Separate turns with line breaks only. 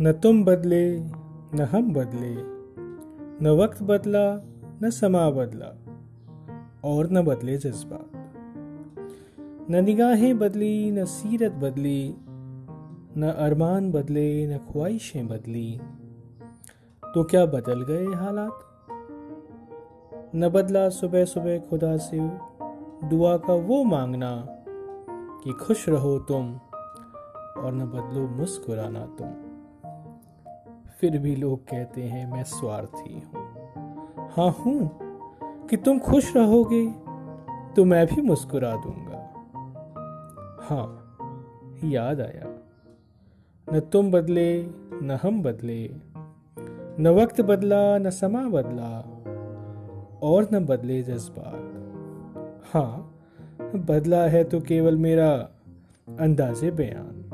न तुम बदले, न हम बदले, न वक्त बदला, न समा बदला, और न बदले जज्बात। न निगाहें बदली, न सीरत बदली, न अरमान बदले, न ख्वाहिशें बदली। तो क्या बदल गए हालात? न बदला सुबह सुबह खुदा से दुआ का वो मांगना कि खुश रहो तुम, और न बदलो मुस्कुराना तुम। फिर भी लोग कहते हैं, मैं स्वार्थी हूँ। हाँ हूँ? कि तुम खुश रहोगे? तो मैं भी मुस्कुरा दूँगा। हाँ याद आया। न तुम बदले, न हम बदले। न वक्त बदला, न समा बदला, और न बदले जज्बात। हाँ बदला है तो केवल मेरा अंदाजे बयान।